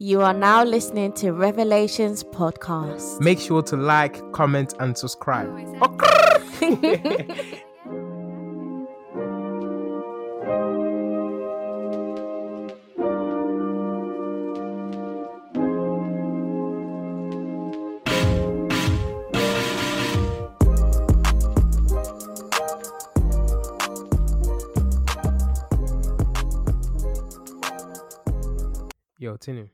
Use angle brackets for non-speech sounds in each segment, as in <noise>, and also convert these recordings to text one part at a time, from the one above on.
You are now listening to Revelations Podcast. Make sure to like, comment, and subscribe. <laughs> Yo, Tinu.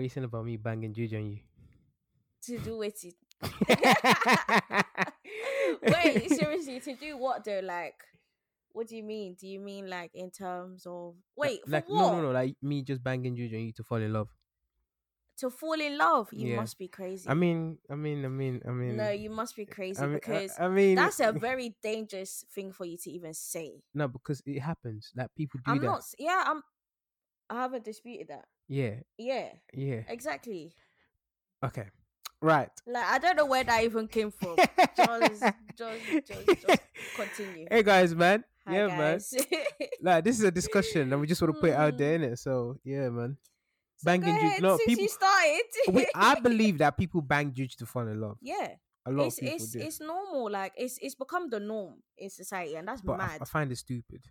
What are you saying about me banging Juju on you? to do it. <laughs> <laughs> Wait, seriously, to do what though? Like, what do you mean? Do you mean like in terms of wait for like what? no, no, no, like me just banging Juju on you to fall in love. To fall in love, you Yeah. must be crazy. I mean, I mean, I mean, I mean. no, you must be crazy I mean, because I, mean, that's a <laughs> very dangerous thing for you to even say. no, because it happens. Like people do I'm that. not. Yeah, I'm. I haven't disputed that. Yeah, Yeah, yeah. exactly. Okay, right. Like I don't know where that even came from. just, <laughs> just, just, just continue. Hey guys, man. Hi, yeah, man. <laughs> Like this is a discussion, and we just want to put it out there, Mm. innit? So yeah, man. So Banging Juju- no, people- you started. We, I believe <laughs> that people bang Juju to fall in love. yeah, A lot it's of people it's do, it's normal. Like it's it's become the norm in society, and that's but I, mad. I find it stupid.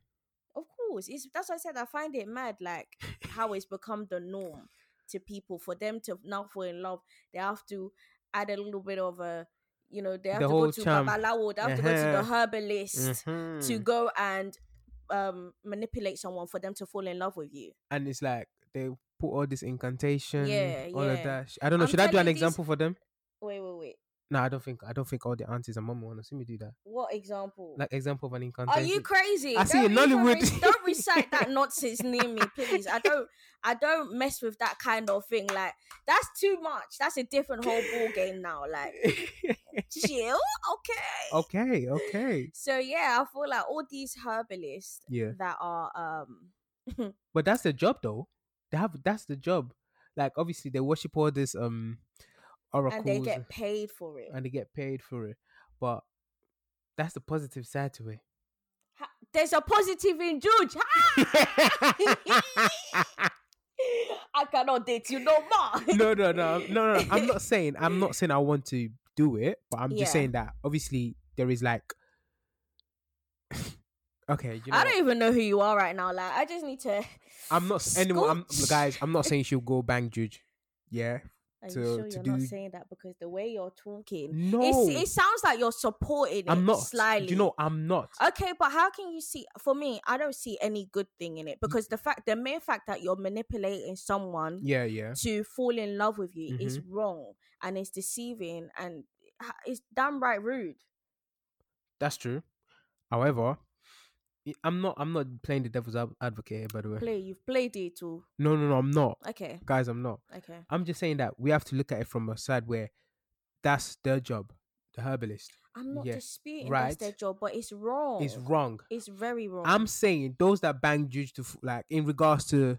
Of course, it's that's why I said I find it mad. Like how it's become the norm to people for them to now fall in love. They have to add a little bit of a, you know, they have The to go to charm. babalawo. They have to go to the Uh-huh. herbalist to Mhm. go and um manipulate someone for them to fall in love with you. and it's like they put all this incantation, Yeah, all of yeah. that. I don't know. I'm should I do an these- example for them? Wait, wait, wait. No, I don't think. I don't think all the aunties and mum want to see me do that. What example? Like example of an encounter. Are you crazy? I see in Nollywood. re- don't recite that <laughs> nonsense near me, please. I don't. I don't mess with that kind of thing. Like that's too much. That's a different whole ball game now. Like <laughs> chill, okay. okay, okay. So yeah, I feel like all these herbalists Yeah. that are um <laughs> But that's the job, though. They have that's the job. Like obviously they worship all this um oracles and they get paid for it. and they get paid for it. But that's the positive side to it. Ha- There's a positive in Jude. <laughs> I cannot date you no more. no, no, no, no, no. I'm not saying I'm not <laughs> saying I want to do it, but I'm Yeah. just saying that obviously there is like <laughs> okay, you know I don't even know who you are right now. Like, I just need to. I'm not anyone. I'm, guys, I'm not saying she'll go bang Juju. Yeah, Are you sure to you're not saying that because the way you're talking, no, it sounds like you're supporting I'm it not. slyly. Do you know? I'm not. Okay, but how can you see? For me, I don't see any good thing in it because the fact, the mere fact that you're manipulating someone yeah, yeah. to fall in love with you is Mm-hmm. wrong and it's deceiving and it's damn right rude. That's true. However, I'm not. I'm not playing the devil's advocate. here, By the way, Play, you've played it too. no, no, no. I'm not, Okay, guys. I'm not. okay. I'm just saying that we have to look at it from a side where that's their job, the herbalist. I'm not Yeah, disputing that's their job, but it's wrong. It's wrong. It's very wrong. I'm saying those that bang to like in regards to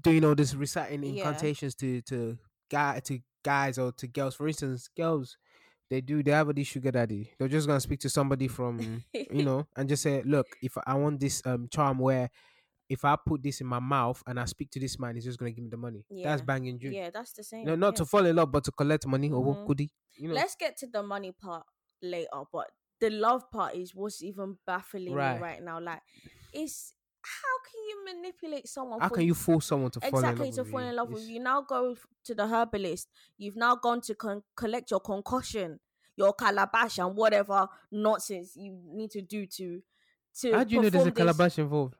doing all this reciting Yeah. incantations to to guy to guys or to girls. For instance, girls they do they have this sugar daddy. They're just gonna speak to somebody from you <laughs> know and just say, look, if I want this um charm where if I put this in my mouth and I speak to this man, he's just gonna give me the money. That's Yeah. banging Juju. yeah, that's the same. No, not yeah. to fall in love, but to collect money or what goodie. You know, Let's get to the money part later, but the love part is what's even baffling Right. me right now. Like, it's how can you manipulate someone? how can you force someone to fall in exactly love to with fall you? in love with you? Now go to the herbalist. You've now gone to con- collect your concussion, your calabash, and whatever nonsense you need to do to to. How do you know there's a this. calabash involved?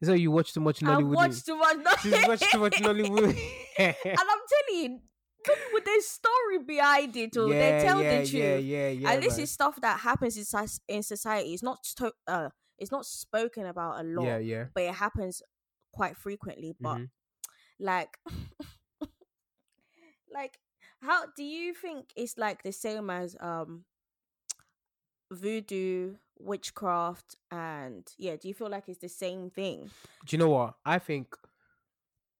Is that you watch too much I Nollywood? watched too much. <laughs> She's watched too much Nollywood. <laughs> and I'm telling you, with there's story behind it. Or they tell yeah, the truth. Yeah, yeah, yeah. and this is stuff that happens in, in society. It's not sto- uh, it's not spoken about a lot, yeah, yeah. but it happens quite frequently. But Mhm. like, <laughs> like, how do you think it's like the same as um voodoo, witchcraft, and yeah? Do you feel like it's the same thing? Do you know what? I think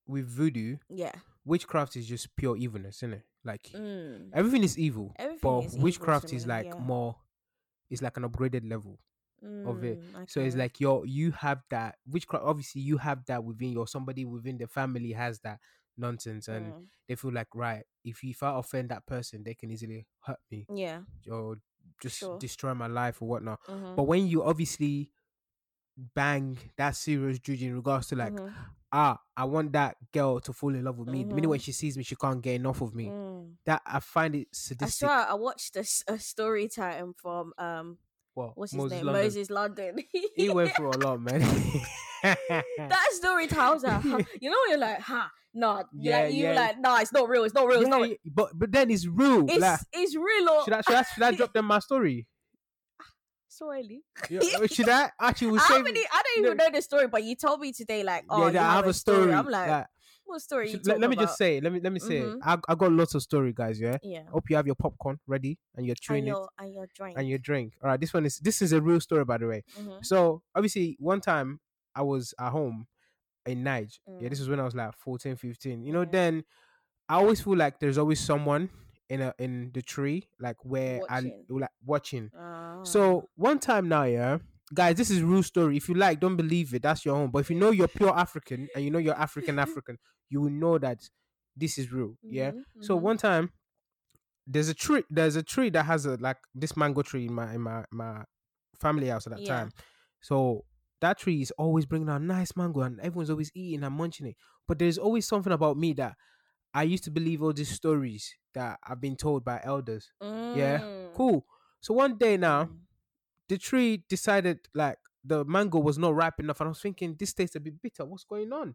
with voodoo, Yeah. witchcraft is just pure evilness, isn't it? Like Mm. everything is evil, Everything but is witchcraft to is like yeah. more. It's like an upgraded level. Of it. Mm, So it's like you're you have that witchcraft. Obviously, you have that within your somebody within the family has that nonsense, and Mm, they feel like right. If if I offend that person, they can easily hurt me yeah. or just Sure. destroy my life or whatnot. mhm, But when you obviously bang that serious juju in regards to like mhm, ah, I want that girl to fall in love with me. The minute when Mhm. she sees me, she can't get enough of me. mm. That I find it sadistic I saw. I watched a story time from um. Well, What's his Moses name? London. Moses London. He <laughs> went through a lot, man. <laughs> that story tells her. huh, You know, you're like, huh, nah, Yeah, yeah, you yeah. like, nah, it's not real. It's not real. It's Yeah, not. yeah, but but then it's real. It's like, it's real. Or, should I should I should I drop them my story? <laughs> so early. Yeah, uh, should I actually? We'll I, save haven't it. I don't even know- know the story, but you told me today, like, oh, yeah, you I have a story. I'm like, like, what story? Should- let, let me just say. Let me let me say. Mhm. I I got lots of story, guys. Yeah. yeah, Hope you have your popcorn ready and you're chewing and it your and your drink. and your drink. All right. This one is this is a real story, by the way. Mhm. So obviously, one time I was at home in Niger. Yeah, Mm. this was when I was like 14, 15. You know, Yeah. then I always feel like there's always someone in a in the tree, like where Watching. I like watching. Ah. So one time now, yeah, guys, this is real story. If you like, don't believe it. That's your own. But if you know you're pure African and you know you're African African, you will know that this is real. Yeah. Mhm, So mhm. one time, there's a tree. There's a tree that has a like this mango tree in my in my my family house at that Yeah. time. So that tree is always bringing out nice mango, and everyone's always eating and munching it. But there's always something about me that I used to believe all these stories that I've been told by elders. Yeah, Mm. Cool. So one day now, Mm. The tree decided like the mango was not ripe enough, and I was thinking this tastes a bit bitter. What's going on?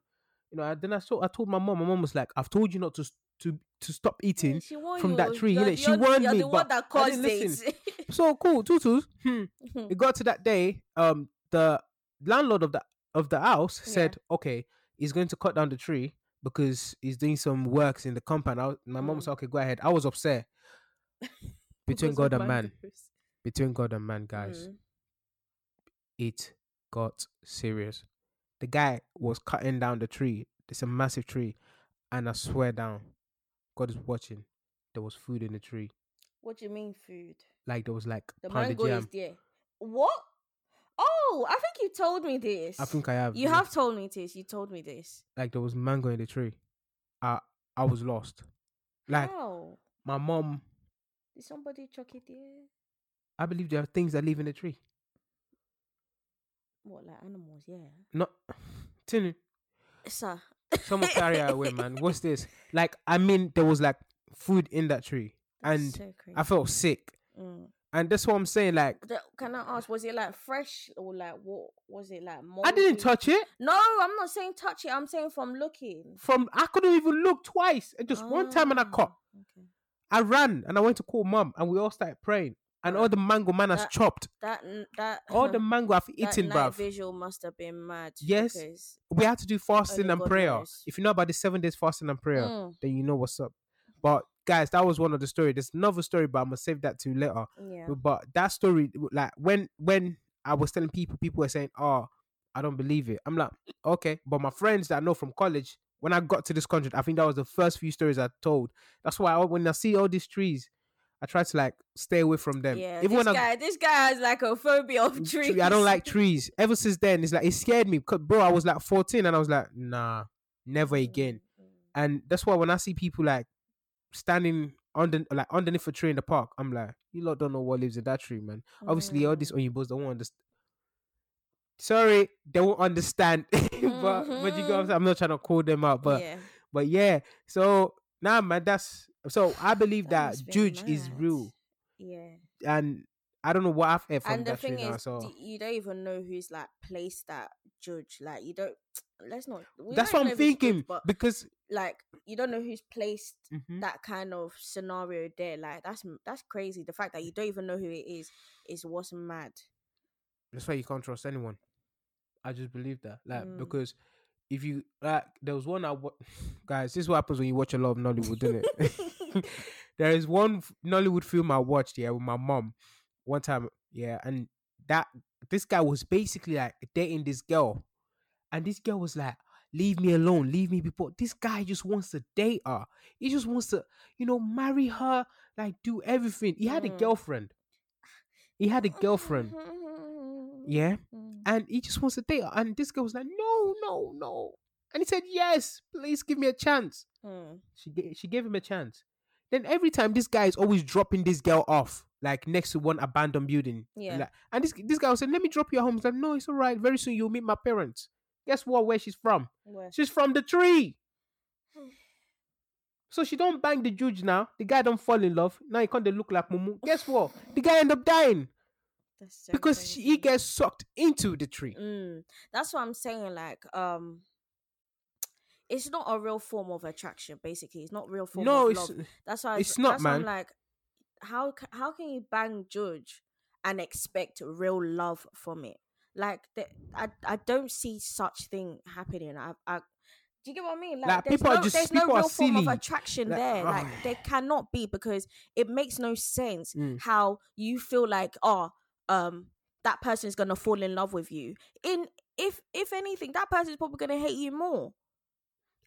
You know. and Then I saw. I told my mom. My mom was like, "I've told you not to to to stop eating." From that tree, You're- innit? She you're- warned you're me, but that I didn't it. <laughs> So cool, tutus. Hmm. It got to that day. Um, the landlord of the of the house Yeah. said, "Okay, he's going to cut down the tree because he's doing some works in the compound." I, was- my mom Mm. said, "Okay, go ahead." I was upset. <laughs> Between God and man. Between God and man, guys, Mm. it got serious. The guy was cutting down the tree. It's a massive tree, and I swear down, God is watching. There was food in the tree. What do you mean food? Like there was like The mango yam. is there. What? Oh, I think you told me this. I think I have. you yeah. have told me this. You told me this. like there was mango in the tree. I I was lost. Like How? my mom, Did somebody chuck it there? I believe there are things that live in the tree. What, like animals? Yeah. Not <sighs> Tinu, Sir. someone carry her away, man. What's <laughs> this? Like I mean, there was like food in that tree, That's and so. I felt sick. Mm. And that's what I'm saying. Like Can I ask, was it like fresh or like what? Was it like more? I didn't touch it. No, I'm not saying touch it. I'm saying from looking. From I couldn't even look twice. It Just one time, and I Ah, caught. Okay. I ran and I went to call mom, and we all started praying. And all the mango man has That- chopped. That that All the <laughs> mango I've eaten, bruv. visual must have been mad. Yes. we had to do fasting and God prayer. knows. If you know about the seven days fasting and prayer, Mm, then you know what's up. But guys, that was one of the story. There's another story, but I'm gonna save that to later. yeah. But, but that story, like when when I was telling people, people were saying, "Oh, I don't believe it." I'm like, okay, but my friends that I know from college, when I got to this country, I think that was the first few stories I told. That's why I, when I see all these trees, I try to like stay away from them. Yeah, Even this when I guy, this guy has like a phobia of trees. tree- I don't like trees. Ever since then, it's like it scared me. 'Cause, Bro, I was like 14 and I was like, nah, never again. Mm, mm. And that's why when I see people like standing under like underneath a tree in the park, I'm like, you lot don't know what lives in that tree, man. Obviously, all these Mm. Oyinbos don't understand. Sorry, they won't understand. <laughs> but but you go, Mhm. I'm not trying to call them out, but yeah, but yeah. So nah, man, that's so I believe that that, Juju is real, Yeah, and I don't know what I've heard from and the that thing is, So you don't even know who's like placed that judge. Like you don't. <tsk> Let's not. that's what I'm if it's judge, thinking but because like you don't know who's placed Mhm. that kind of scenario there. Like that's that's crazy. The fact that you don't even know who it is is what's mad. that's why you can't trust anyone. I just believe that, like, Mm. because if you like, there was one I wa- <laughs> guys. This is what happens when you watch a lot of Nollywood, isn't it? <laughs> <laughs> there is one Nollywood film I watched, yeah, with my mom one time, yeah, and that this guy was basically like dating this girl, and this girl was like, "Leave me alone, leave me before." This guy just wants to date her. He just wants to, you know, marry her, like do everything. He had a Mm. girlfriend. He had a girlfriend. Yeah. <laughs> And he just wants to date her. And this girl was like, no, no, no. And he said, yes, please give me a chance. Mm. She she gave him a chance. Then every time this guy is always dropping this girl off, like next to one abandoned building. Yeah. Like- and this this guy was saying, "Let me drop you home." He's like, "No, it's all right. Very soon you'll meet my parents." Guess what? Where she's from? Where? She's from the tree. So she don't bang the judge now. The guy don't fall in love. Now he can't look like Mumu. Guess <laughs> what? The guy end up dying so because crazy. she, he gets sucked into the tree. Mm, that's what I'm saying. Like, um, it's not a real form of attraction. Basically, it's not real form No, of it's love. That's why it's not, that's why I'm man. like, how how can you bang Judge and expect real love from it? Like, the, I I don't see such thing happening. I, I do you get what I mean? Like, Like, there's people are no, just- there's no people are real form of attraction Like, there. Like, there cannot be because it makes no sense Mm. how you feel like, oh, um, that person is gonna fall in love with you. In if if anything, that person is probably gonna hate you more.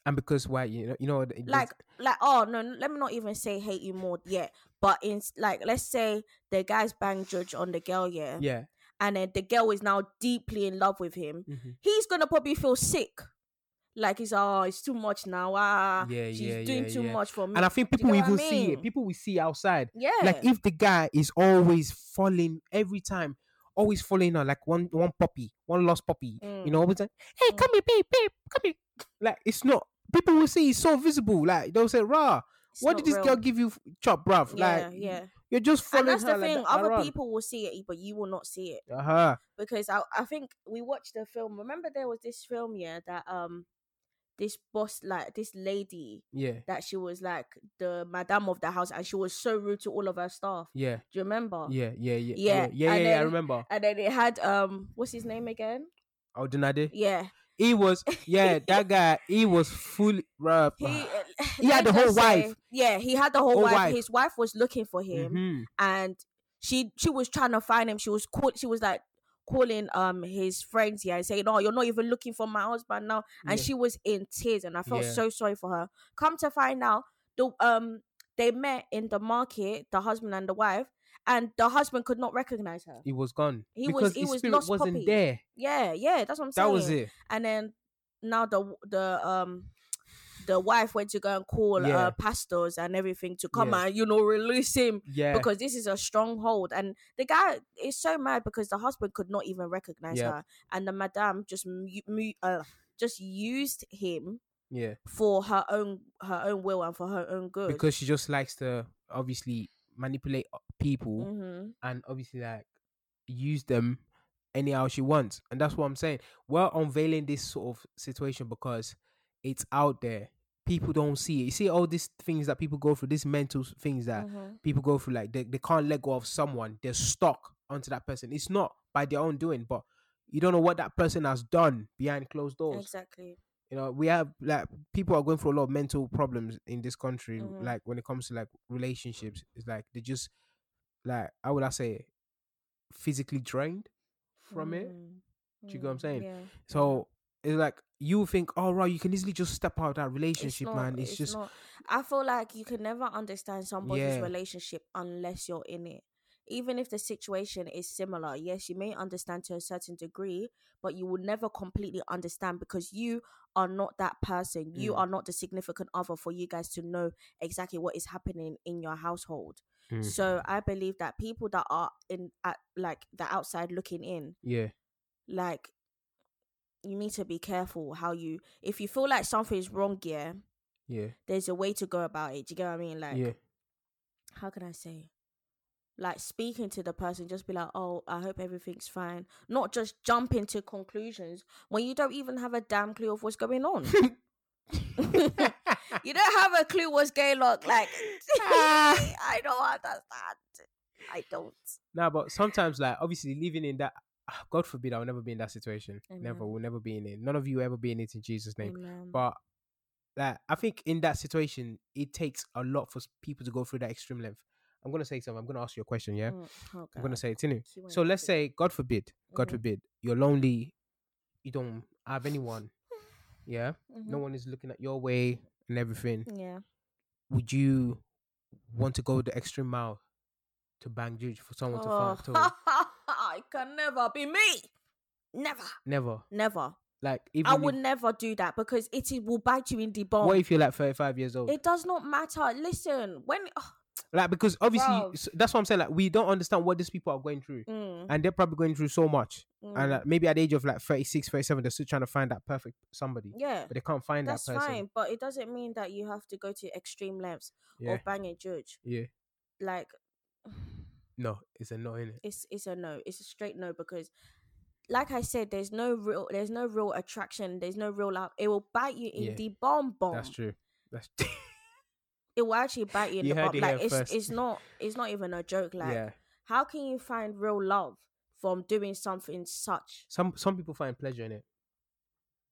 And because why? You know, you know, Like like oh no, let me not even say hate you more yet. But in like let's say the guy's bang judge on the girl, yeah, yeah, and then the girl is now deeply in love with him. mhm. He's gonna probably feel sick. Like he's oh, it's too much now. Ah, Yeah, she's yeah, doing yeah, too much for me. and I think you people get what I even see it. People we see outside. yeah, Like if the guy is always falling every time, always falling on like one one puppy, one lost puppy. You Mm. know, always like, hey, Mm. come here, babe, babe, come here. Like it's not. People will see it's so visible. Like they'll say, "Rah, It's what did this real. girl give you, chop, bruv?" Yeah, like, yeah. you're just And following that's her the like thing. that Other around. people will see it, but you will not see it. Uh-huh. because I, I think we watched the film. Remember there was this film, yeah, that um this boss like this lady Yeah, that she was like the madame of the house and she was so rude to all of her staff. yeah, Do you remember? yeah, yeah, yeah, Yeah, yeah, yeah. and yeah, I remember. And then it had um what's his name again? Odunlade. Yeah. He was, <laughs> yeah, that guy. He was fully, rough. He He had the whole say- wife. Yeah, he had the whole, Whole wife. wife. His wife was looking for him Mhm. and she she was trying to find him. She was call, she was like calling um his friends here and saying, "Oh, you're not even looking for my husband now." And Yeah. she was in tears, and I felt Yeah. so sorry for her. Come to find out, the um they met in the market, the husband and the wife, and the husband could not recognize her. He was gone He because was- he his was lost wasn't puppy. there. Yeah, yeah, that's what I'm saying. That was it. And then now the the um the wife went to go and call Yeah. uh pastors and everything to come Yeah. and you know <laughs> release him Yeah, because this is a stronghold and the guy is so mad because the husband could not even recognize Yeah. her and the madame just mu- mu- uh, just used him yeah. for her own her own will and for her own good because she just likes to obviously manipulate o- people hmm and obviously like use them anyhow she wants and that's what i'm saying. We're unveiling this sort of situation because it's out there. People don't see it. You see all these things that people go through these mental things that hmm people go through like they, they can't let go of someone. They're stuck onto that person. It's not by their own doing but you don't know what that person has done behind closed doors. Exactly you know we have like people are going through a lot of mental problems in this country Mhm. like when it comes to like relationships it's like they just like how would i say it? physically drained from it Mhm. Do you get what I'm Mm, saying? yeah so it's like you think oh right you can easily just step out of that It's relationship not- man it's, just not. I feel like you can never understand somebody's Yeah. relationship unless you're in it. Even if the situation is similar, yes, you may understand to a certain degree, but you will never completely understand because you are not that person. You Mm. are not the significant other for you guys to know exactly what is happening in your household. Mm. So I believe that people that are in at like the outside looking in, yeah like you need to be careful how you if you feel like something is wrong, yeah, yeah there's a way to go about it. Do you get what I mean? Like, yeah how can I say? Like speaking to the person, just be like, "Oh, I hope everything's fine." Not just jump into conclusions when you don't even have a damn clue of what's going on. <laughs> <laughs> you don't have a clue what's going on. Like, <laughs> I don't understand. I don't. nah but sometimes like obviously living in that ah, god forbid i'll never be in that situation never Amen. will never be in it none of you ever be in it in jesus name Amen. but like I think in that situation, it takes a lot for people to go through that extreme length. I'm gonna say something. I'm gonna ask you a question. Yeah, Mm, oh I'm gonna say it to you. So let's say, God forbid, God Mhm. forbid, you're lonely, you don't have anyone. Yeah, no Mhm. one is looking at your way and everything. Yeah. Would you want to go the extra mile to bang Juju for someone to Oh, find? To, <laughs> it can never be me. Never, Never. never. Like even I if- would never do that because it will bite you in the bum. what if you're like 35 years old? It does not matter. Listen, when oh, like because obviously s- that's what I'm saying. Like we don't understand what these people are going through. mm, And they're probably going through so much. And mm, uh, maybe at the age of like 36, 37, they're still trying to find that perfect somebody. yeah, But they can't find that's that person. fine. But it doesn't mean that you have to go to extreme lengths Yeah. or bang a judge. Yeah. Like, No, it's a no it. it's it's a no. It's a straight no because, like I said, there's no real there's no real attraction. There's no real love. It will bite you in Yeah, the bum bum. That's true. That's <laughs> It will actually bite you in You the it Like it's first. it's not it's not even a joke. Like yeah. how can you find real love from doing something such? Some some people find pleasure in it.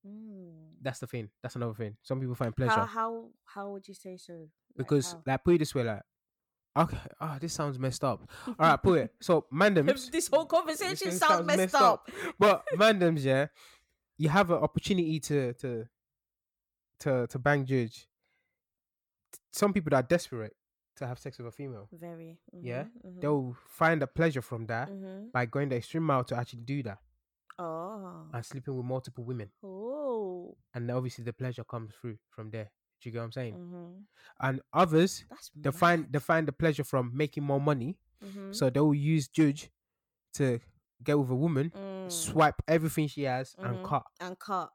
Mm. That's the thing. That's another thing. Some people find pleasure How how how would you say so? Like, because how? like put it this way, like okay, oh, this sounds messed up. <laughs> All right, put it. So mandems. <laughs> this whole conversation thing sounds, sounds messed, messed up. but <laughs> mandems, yeah, you have an opportunity to to to to bang judge. Some people that are desperate to have sex with a female, Very. Yeah, mhm, they'll find a pleasure from that mhm. by going the extreme mile to actually do that Oh. and sleeping with multiple women. Oh. And obviously the pleasure comes through from there. Do you get what I'm saying? hmm And others That's they find they find the pleasure from making more money. Mhm. So they will use judge to get with a woman, Mm, swipe everything she has and Mhm. cut. and cut.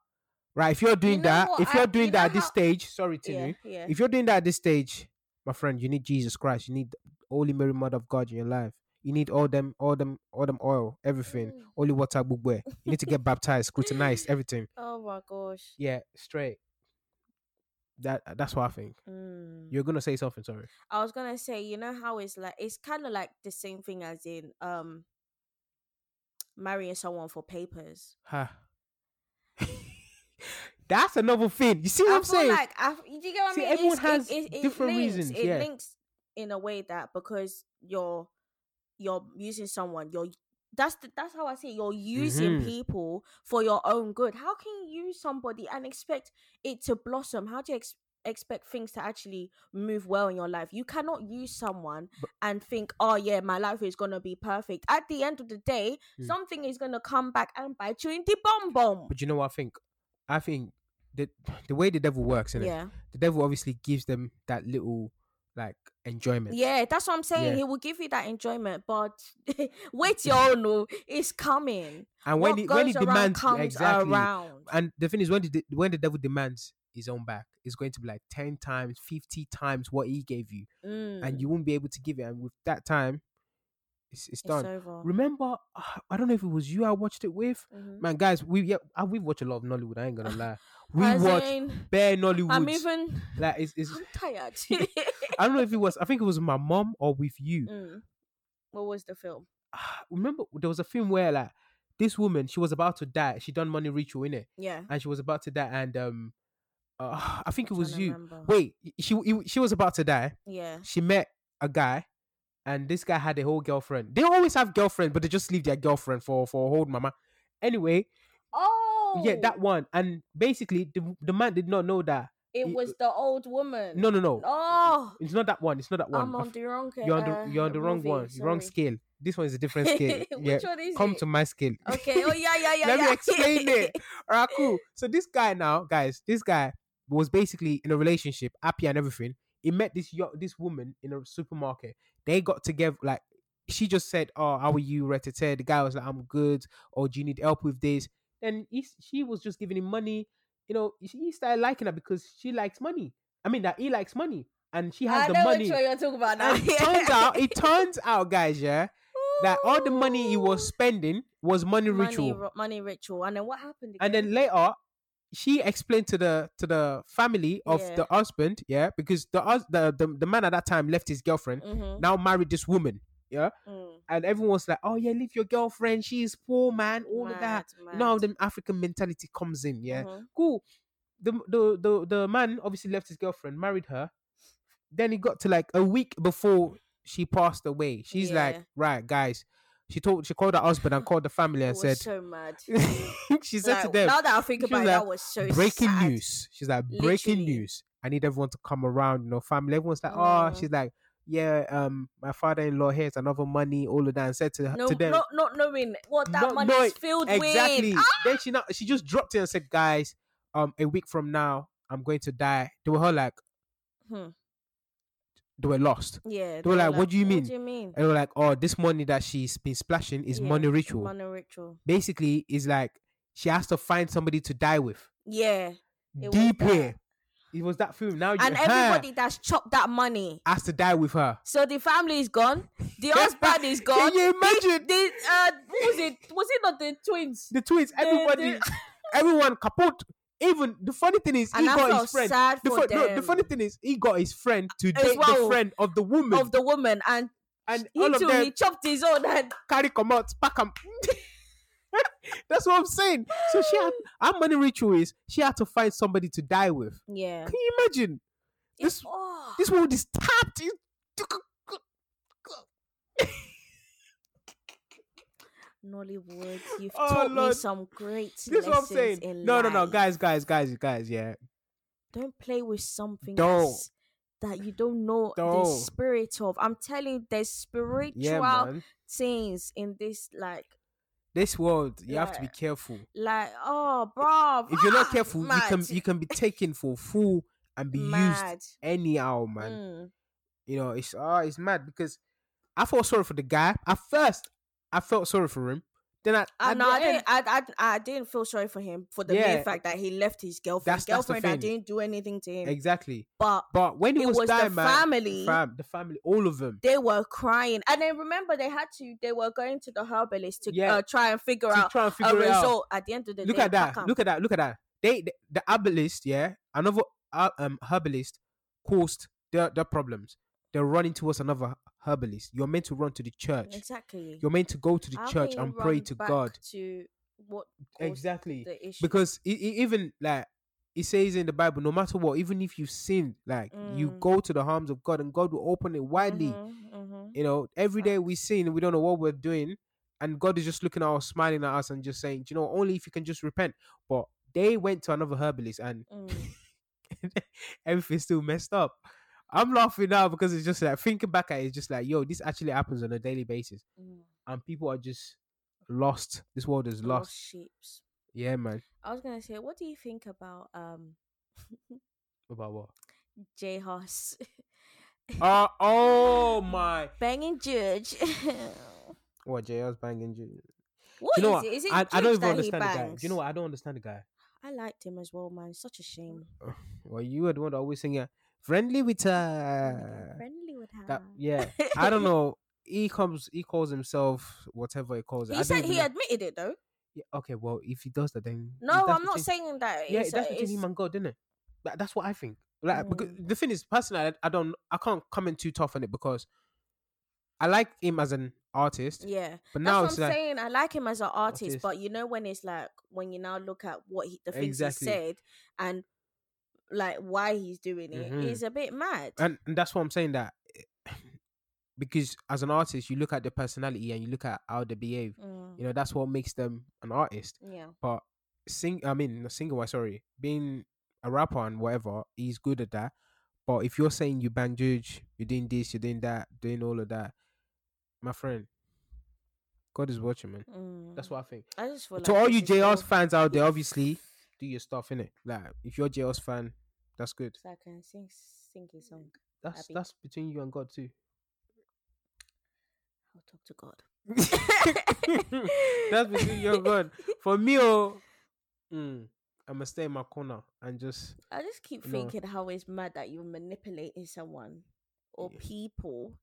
Right. If you're doing know that, if you're doing you that at this how- stage, sorry to Yeah. you. Yeah. If you're doing that at this stage, my friend, you need Jesus Christ. You need Holy Mary Mother of God in your life. You need all them, all them, all them oil, everything. Mm. Holy water, bugwe. You need to get <laughs> baptized, scrutinized, everything. Oh my gosh. Yeah, straight. That that's what I think. Mm. You're gonna say something, sorry. I was gonna say, you know how it's like it's kind of like the same thing as in um marrying someone for papers. Huh. That's another thing. You see what I I'm saying? like I, you get what See, I mean? everyone It's- has it, it, different links, reasons, It yeah. links in a way that because you're you're using someone, you're that's the, that's how I say it, you're using Mhm. people for your own good. How can you use somebody and expect it to blossom? How do you ex- expect things to actually move well in your life? You cannot use someone and think, "Oh yeah, my life is gonna be perfect." At the end of the day, Mm. something is gonna come back and bite you in the bum bum. But you know what I think? I think the the way the devil works, innit? Yeah. the devil obviously gives them that little like enjoyment. Yeah, that's what I'm saying. Yeah. He will give you that enjoyment, but <laughs> wait your own. no, It's coming. And when what he when he demands comes exactly, around. and the thing is when the when the devil demands his own back, it's going to be like ten times, fifty times what he gave you, Mm, and you won't be able to give it. And with that time, it's it's done. Remember, uh, I don't know if it was you I watched it with. Mhm. Man, guys, we yeah, uh, we watch a lot of Nollywood. I ain't gonna lie. <laughs> We As watch in, bare Nollywood. I'm even. like it's, it's <laughs> I'm tired. <laughs> I don't know if it was. I think it was my mom or with you. Mm. What was the film? Ah, remember there was a film where like this woman she was about to die she done money ritual in it Yeah. and she was about to die and um uh, i think it was you remember. wait she he- she was about to die Yeah. she met a guy and this guy had a whole girlfriend they always have girlfriend but they just leave their girlfriend for for a whole mama anyway Oh. yeah that one and basically the, the man did not know that It y- was the old woman. no no no Oh. it's not that one it's not that one I'm on the wrong. you're on the uh, you're on the wrong one wrong scale this one is a different <laughs> scale yeah Which one is come it? to my scale Okay. Oh yeah, yeah, <laughs> yeah. Let me explain it. All right, cool. So this guy now, guys, this guy was basically in a relationship, happy and everything. He met this yo- this woman in a supermarket. They got together. Like she just said, "Oh, how are you?" Retete. The guy was like, "I'm good." Or do you need help with this? And he, she was just giving him money. You know, he started liking her because she likes money. I mean, that he likes money, and she has I the money. one you're talking about now. It turns out, it turns <laughs> out, guys, yeah, that all the money he was spending was money ritual. Money, ri- money ritual. And then what happened? and then later she explained to the to the family of Yeah. the husband yeah because the, the the the man at that time left his girlfriend Mhm, now married this woman yeah? Mm. and everyone's like oh yeah leave your girlfriend she's poor man all of that. Mad, how the african mentality comes in yeah? Mhm. cool. The, the the the man obviously left his girlfriend married her. Then he got to like a week before she passed away. She's like right guys she told she called her husband and called the family and said so mad. <laughs> she said to them now that I think about it, like, that was so breaking sad. news. She's like, breaking Literally. news. I need everyone to come around, you know, family. Everyone's like, oh, Mm. she's like, yeah, um, my father-in-law here's another money, all of that, and said to her No, to them, not not knowing what that money is filled exactly. with. Ah! Then she not, she just dropped it and said, guys, um, a week from now, I'm going to die. They were all like, Hmm. They were lost. Yeah. They were like, "What do you mean?" What do you mean? And they were like, oh, this money that she's been splashing is Yeah, money ritual. Money ritual. Basically, is like she has to find somebody to die with. Yeah. Deep here. It was that film. Now you And everybody that's chopped that money. has to die with her. So the family is gone. The <laughs> husband is gone. Can you imagine? The, uh, what was it? Was it not the twins? The twins, everybody, <laughs> everyone kaput. Even the funny thing is, he I got his friend. sad The, fu- no, the funny thing is, he got his friend to date the friend of the woman, of the woman, and and he all of them he chopped his own. And <laughs> carry come out, pack 'em. <laughs> That's what I'm saying. So she had our money ritual is she had to find somebody to die with. yeah, Can you imagine? It's- This oh. this woman is tapped. <laughs> Nollywood, you've Oh, taught me Lord. some great This is what I'm lessons saying. in No, no, no, guys, guys, guys, guys. Yeah, Don't play with something Don't. that you don't know the Don't. spirit of. I'm telling you, there's spiritual yeah, things in this, like, This world, you have to be careful. like, oh, bro. If you're not careful, you can you can be <laughs> taken for fool and be used mad. anyhow, man. Mm. You know, it's ah, it's mad because I felt sorry for the guy. At first, I felt sorry for him. Then I, I, at no, I didn't. I, I, I didn't feel sorry for him for the Yeah. mere fact that he left his girlfriend. That's- girlfriend that didn't do anything to him. exactly. But But when he it was, was dying, the man, family. fam, the family, all of them. they were crying, and then remember they had to. They were going to the herbalist to Yeah. uh, try and figure To out try and a figure out. result. At the end of the day. Look day, at that. Look at that. Look at that. They the, the herbalist, yeah, another uh, um herbalist caused their their problems. They're running towards another herbalist. You're meant to run to the church. exactly. You're meant to go to the How church and pray to God. To what Exactly. the issue? Because it, it even like it says in the Bible, no matter what, even if you sin, like you Mm. go to the arms of God and God will open it widely. Mhm, mhm. You know, every day we sin we don't know what we're doing, and God is just looking at us, smiling at us, and just saying, you know, only if you can just repent. But they went to another herbalist and Mm. <laughs> everything's still messed up. I'm laughing now because it's just like thinking back at it, it's just like, yo, this actually happens on a daily basis, Mm. and people are just lost. This world is Lost lost. sheeps. Yeah, man. I was gonna say, what do you think about um <laughs> About what? J Hus Uh, oh <laughs> my! banging Judge? <laughs> What JL's banging you? What Do you know is what? it? Is it I, I don't even understand the guy. Do you know what? I don't understand the guy. I liked him as well, man. Such a shame. <sighs> Well, you were the one that always singing "Friendly with her." Friendly with her. That, yeah, <laughs> I don't know. He comes. He calls himself whatever he calls it. I He said he know. admitted it though. Yeah, okay, well, if he does that, then No, I'm not saying that. Yeah, it's, that's uh, between him it's- and God, isn't it? That, that's what I think. Like, because Mm. the thing is, personally, I, I don't, I can't comment too tough on it because I like him as an artist, Yeah, but that's now what it's I'm like, saying. I like him as an artist, Artist. but you know when it's like when you now look at what he, the things Exactly. he said and like why he's doing it, Mhm. he's a bit mad. and, and that's what I'm saying that <sighs> because as an artist, you look at the personality and you look at how they behave. Mm, You know, that's what makes them an artist. yeah, But sing, I mean, singer, sorry, being a rapper and whatever, he's good at that. But if you're saying you bang judge, you're doing this, you're doing that, doing all of that, my friend, God is watching, man. mm. That's what I think. I just feel to like all you is JR's fans out there, <laughs> obviously, do your stuff, innit? Like, if you're a JR's fan, that's good. So I can sing sing his song. That's that's between you and God too. I'll talk to God. <laughs> that's between you and God. For me, oh, mm, I'm gonna stay in my corner and just I just keep No. thinking how it's mad that you're manipulating someone or Yeah. people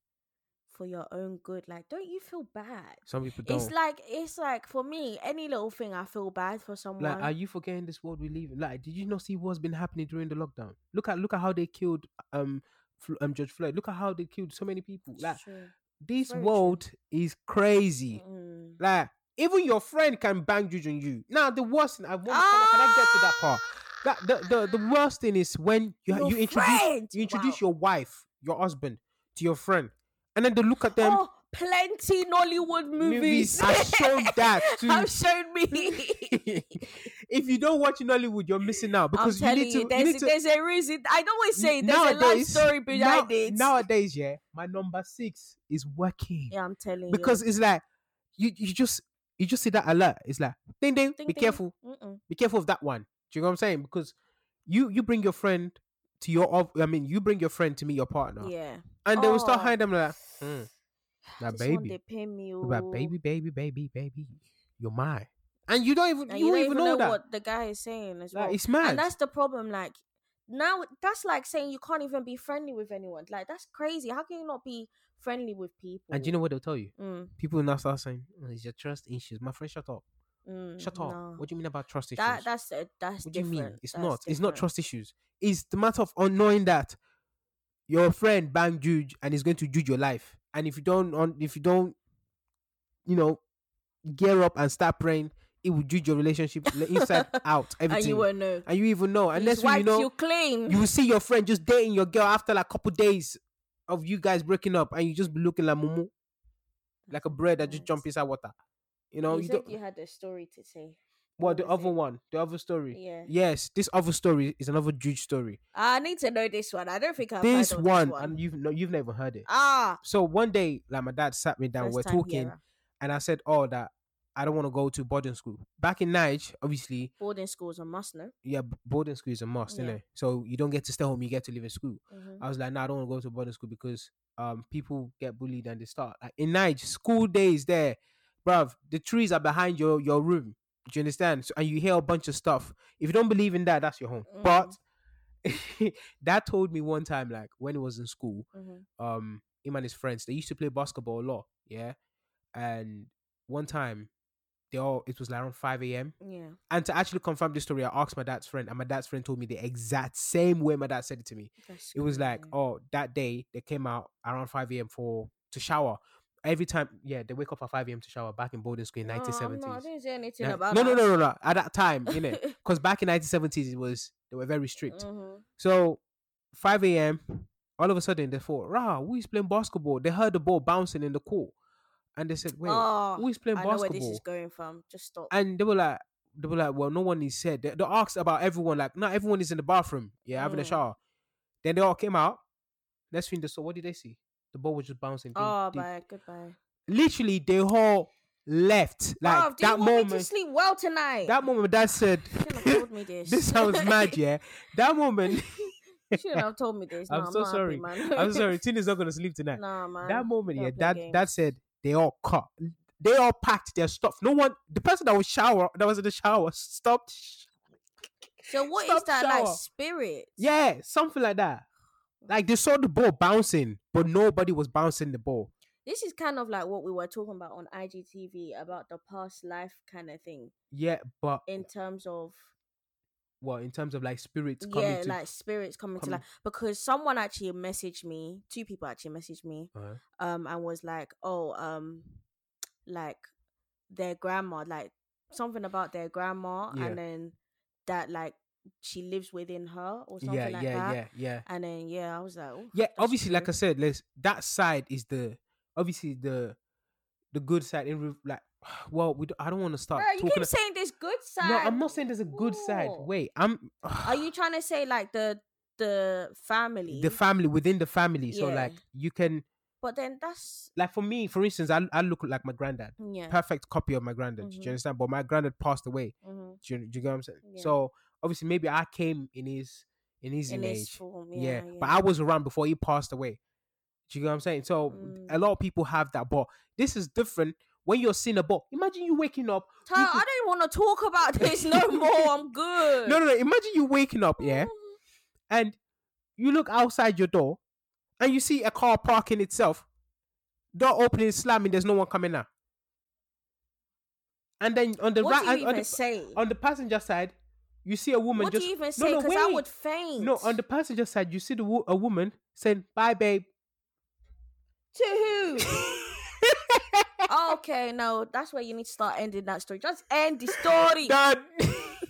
for your own good. Like, don't you feel bad? some people don't. It's like it's like for me, any little thing I feel bad for someone. Like, are you forgetting this world we live in? Like, did you not see what's been happening during the lockdown? Look at look at how they killed um um George Floyd. Look at how they killed so many people. Like, true. this very true. world is crazy. Mm. Like, even your friend can bang you on you. Now, the worst thing I want. I, can I get to that part? That the, the the worst thing is when you Your you introduce friend! you introduce Wow. your wife, your husband to your friend, and then they look at them. oh, plenty Nollywood movies. movies have shown <laughs> that too. have shown me. <laughs> if you don't watch Nollywood, you're missing out because you need to. you, you there's, need to there's a reason. I always say there's a life nowadays- story behind now- it. Nowadays, yeah, my number six is working yeah, I'm telling because you. Because it's like you you just you just see that alert. It's like ding ding. Ding, be ding. careful. Mm-mm. Be careful of that one. Do you know what I'm saying? Because you you bring your friend to your. I mean, you bring your friend to meet your partner, Yeah. And they will start Oh. hiding them like, now This one, baby, they pay me. about oh. baby, baby, baby, baby, you're mine, and you don't even And you, don't even know, that. what the guy is saying as Like, well. it's mad. And that's the problem. Like now, that's like saying you can't even be friendly with anyone. Like that's crazy. How can you not be friendly with people? And do you know what they'll tell you? Mm, People will now start saying, oh, "It's your trust issues." My friend, shut up. mm, Shut up. no. What do you mean about trust issues? That that's uh, that's what do you mean? It's That's not. It's not trust issues. It's the matter of un- knowing that your friend bang juju and is going to juju your life. And if you don't, if you don't, you know, gear up and start praying, it will judge your relationship inside <laughs> out. And Everything, you won't know. and you even know. He's Unless you know, you clean. you will see your friend just dating your girl after like a couple days of you guys breaking up, and you just be looking like mumu, like a bread that just jump inside water. You know, you you said don't. you had a story to say. What the other one? The other story. Yeah. Yes, this other story is another juju story. I need to know this one. I don't think I've this heard one, this one. and you've no, you've never heard it. ah, So one day, like my dad sat me down, first we're talking, hearer. and I said, "Oh, that I don't want to go to boarding school." Back in Nige, obviously, Boarding school is a must know. yeah, boarding school is a must, Yeah. innit? So you don't get to stay home; you get to live in school. Mhm. I was like, "No, I don't want to go to boarding school because um people get bullied and they start like in Nige school days there, bruv. The trees are behind your your room. Do you understand? So, and you hear a bunch of stuff. If you don't believe in that, that's your home. Mm. But <laughs> dad told me one time, like when he was in school, Mhm. um him and his friends they used to play basketball a lot yeah and one time they all it was like around 5 a.m Yeah. and to actually confirm this story i asked my dad's friend and my dad's friend told me the exact same way my dad said it to me That's it was like oh that day they came out around 5 a.m for to shower every time yeah they wake up at 5 a.m to shower back in boarding school in No, I'm 1970s not- I didn't say anything about no, no no no no at that time you know <laughs> because back in 1970s it was they were very strict Mhm. so 5 a.m. All of a sudden they thought, "Rah, who is playing basketball?" They heard the ball bouncing in the court, and they said, "Wait, oh, who is playing I know where basketball?" this is going from. Just stop. And they were like, "They were like, well, no one is said." They, they asked about everyone, like, not everyone is in the bathroom, yeah, having a Mm. shower. Then they all came out. Next thing they saw, what did they see? The ball was just bouncing. oh, bye. Goodbye. Literally, they all left. Like oh, you that want me to moment. sleep well tonight? That moment, Dad said, shouldn't have told me <laughs> this. "This sounds mad, yeah." That moment, <laughs> you shouldn't have told me this. <laughs> I'm No, so happy, sorry. man. I'm sorry, Tina's not gonna sleep tonight. nah, man. that moment, Don't yeah, play dad, games. said they all cut. They all packed their stuff. No one, the person that was shower, that was in the shower, stopped. So what is that like spirit? Yeah, something like that. Like they saw the ball bouncing, but nobody was bouncing the ball. This is kind of like what we were talking about on IGTV about the past life kind of thing Yeah, but in terms of well, in terms of like spirits coming yeah, to? like spirits coming to life. Because someone actually messaged me, two people actually messaged me, Uh-huh. um, and was like, oh, um, like their grandma, like something about their grandma, Yeah. and then that like she lives within her or something yeah, like yeah, that. yeah, yeah, And then yeah, I was like, oh, yeah. Obviously, like I said, let's that side is the obviously the the good side. In like, <sighs> well, we don't, I don't want to start Bruh, you keep saying this good side. no, I'm not saying there's a good side. Wait, I'm. <sighs> Are you trying to say like the the family? the family within the family. So Yeah. like you can but then that's like for me, for instance, I I look like my granddad. yeah. Perfect copy of my granddad. Do Mhm. you understand? But my granddad passed away. mhm. Do you, do you get what I'm saying? Yeah. So obviously maybe I came in his in his In image. this form, yeah, yeah, But I was around before he passed away. Do you know what I'm saying? So a Mm. lot of people have that, but this is different. When you're seeing a ball, imagine you waking up. you I don't want to talk about this no more. I'm good. no, no, no. Imagine you waking up, yeah, and you look outside your door, and you see a car parking itself, door opening, slamming. There's no one coming out. And then on the What right, on, the, on the passenger side, you see a woman What just do you even no, say? no, Because I would faint. no on the passenger side. You see the wo- a woman saying "Bye, babe." to who? <laughs> okay, no, that's where you need to start ending that story. Just end the story, Done. <laughs>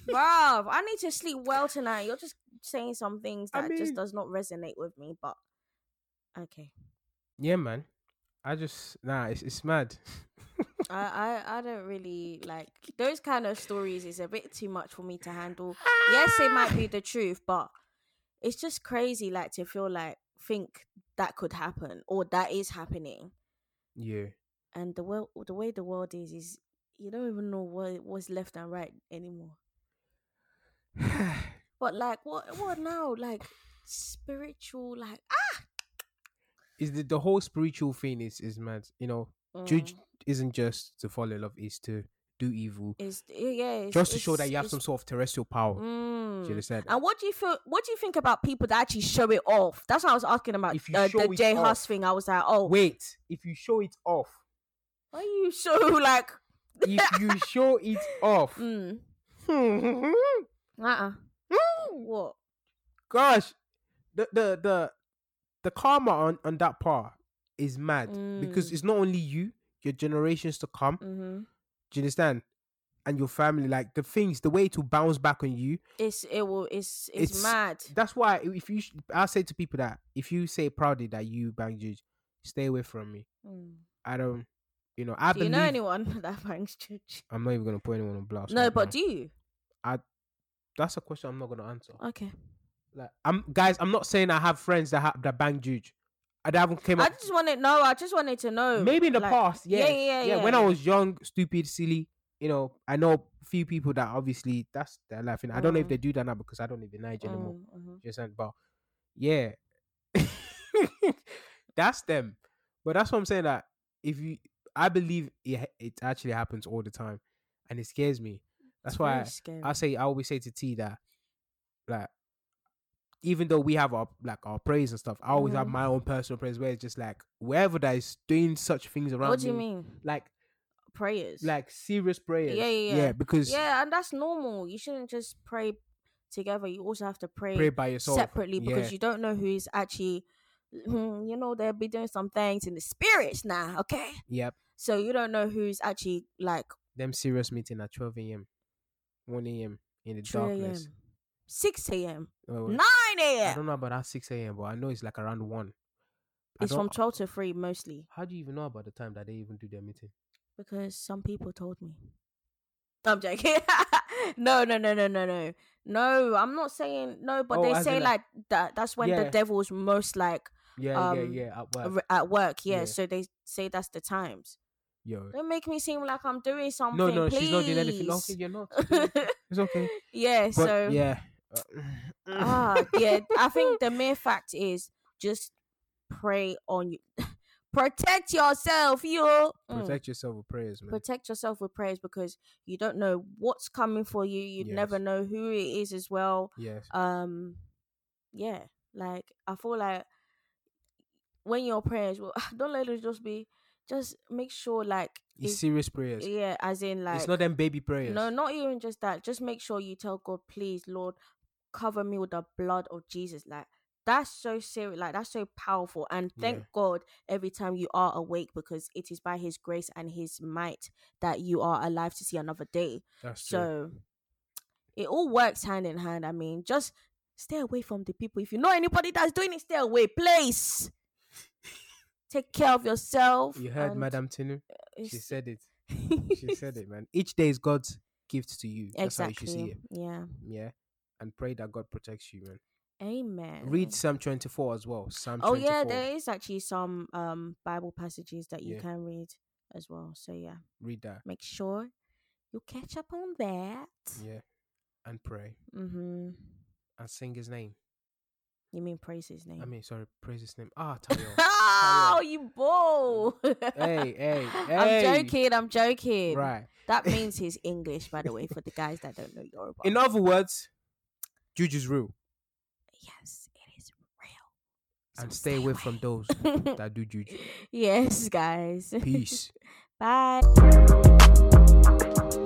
bruv. I need to sleep well tonight. You're just saying some things I that mean- just does not resonate with me. But okay, yeah, man. I just nah, it's it's mad. I, <laughs> I I don't really like those kind of stories. Is a bit too much for me to handle. Yes, it might be the truth, but it's just crazy. Like to feel like think that could happen or that is happening, yeah. and the world, the way the world is, is you don't even know what what's left and right anymore. <sighs> But like, what what now? Like spiritual, like ah. Is the the whole spiritual thing is is mad. You know, juju mm, isn't just to fall in love; is to do evil, Is yeah, it's, just to show that you have some sort of terrestrial power. Mm. you understand? And what do you feel? What do you think about people that actually show it off? That's what I was asking about. If you uh, the J off- Hus thing, I was like, oh, Wait, if you show it off, why you so <laughs> like? if you <laughs> show it off, Mm. <laughs> gosh, Uh. uh What? the the the the karma on on that part is mad because Mm. it's not only you, your generations to come. Mm-hmm. Do you understand? And your family, like the things, the way to bounce back on you. It's it will. It's it's, It's- mad. That's why if you, I say to people that if you say proudly that you bang juju, stay away from me. Mm. I don't, you know, I Do you know anyone <laughs> that bangs church? I'm not even gonna put anyone on blast. No, right but now. do you? I. That's a question I'm not gonna answer. Okay. Like, I'm guys, I'm not saying I have friends that have that bang juju. I haven't came I up. just wanted no. I just wanted to know. Maybe in the like- past, yeah, yeah, yeah, When I was young, stupid, silly, you know, I know a few people that obviously that's their life. And I don't know if Mm. they do that now because I don't live in Nigeria anymore. Mm, mhm. Just saying, but yeah, <laughs> that's them. But that's what I'm saying. That if you, I believe it, it actually happens all the time, and it scares me. That's It's why I. I say I always say to T that, like, even though we have our like our praise and stuff, I always have Mhm. my own personal praise where it's just like wherever that is doing such things around What do you me, mean? like Prayers. like serious prayers. yeah, yeah. yeah, because yeah, and that's normal. You shouldn't just pray together. You also have to pray, pray by yourself separately because yeah. you don't know who is actually. <clears throat> You know they'll be doing some things in the spirits now. Okay, Yep, so you don't know who's actually like them serious meeting at 12 a.m., 1 a.m. in the 3 a.m., darkness. 6 a.m., Oh, 9 I don't know about that 6 a.m., but I know it's like around 1. I It's from don't- 12 to 3 mostly How do you even know about the time that they even do their meeting? because some people told me. I'm joking. <laughs> no, no, no, no, no, no. No, I'm not saying no, but Oh, they as say in, like like- that. That's when the Yeah. devil's most like Yeah, Um, yeah, yeah. At work. r- at work. Yeah, Yeah. so they say that's the times. Yo. Don't make me seem like I'm doing something. No, no, please. she's not doing anything. Okay, you're not. <laughs> It's okay. yeah. But so yeah. <laughs> ah, yeah. <laughs> I think the mere fact is just pray on you. <laughs> Protect yourself, yo. Mm. Protect yourself with prayers, man. Protect yourself with prayers because you don't know what's coming for you. You would never know who it is as well. yes. Um, yeah. Like I feel like when your prayers, well, don't let it just be. Just make sure, like, It's it's- serious prayers. yeah, as in like it's not them baby prayers. No, not even just that. Just make sure you tell God, please, Lord, cover me with the blood of Jesus. Like that's so serious. Like that's so powerful. And thank Yeah. God every time you are awake because it is by His grace and His might that you are alive to see another day. That's true. So it all works hand in hand. I mean, just stay away from the people. If you know anybody that's doing it, stay away, please. Take care of yourself. You heard and Madame Tinu? She said it. <laughs> She said it, man. Each day is God's gift to you. That's exactly. how you should see it. Yeah. Yeah. And pray that God protects you, man. Amen. Read Psalm 24 as well. Psalm Oh 24. yeah, there is actually some um Bible passages that you Yeah. can read as well. So yeah, Read that. make sure you catch up on that. Yeah. And pray. Mm-hmm. And sing his name. You mean praise his name? I mean, sorry, praise his name. Ah, <laughs> Tayo. oh, you bull! hey, hey, <laughs> hey. I'm joking. I'm joking. Right. That <laughs> means he's English, by the way, for the guys that don't know Yoruba. In other words, Juju's real. yes, it is real. So And stay away from those <laughs> that do Juju. yes, guys. Peace. <laughs> Bye. <laughs>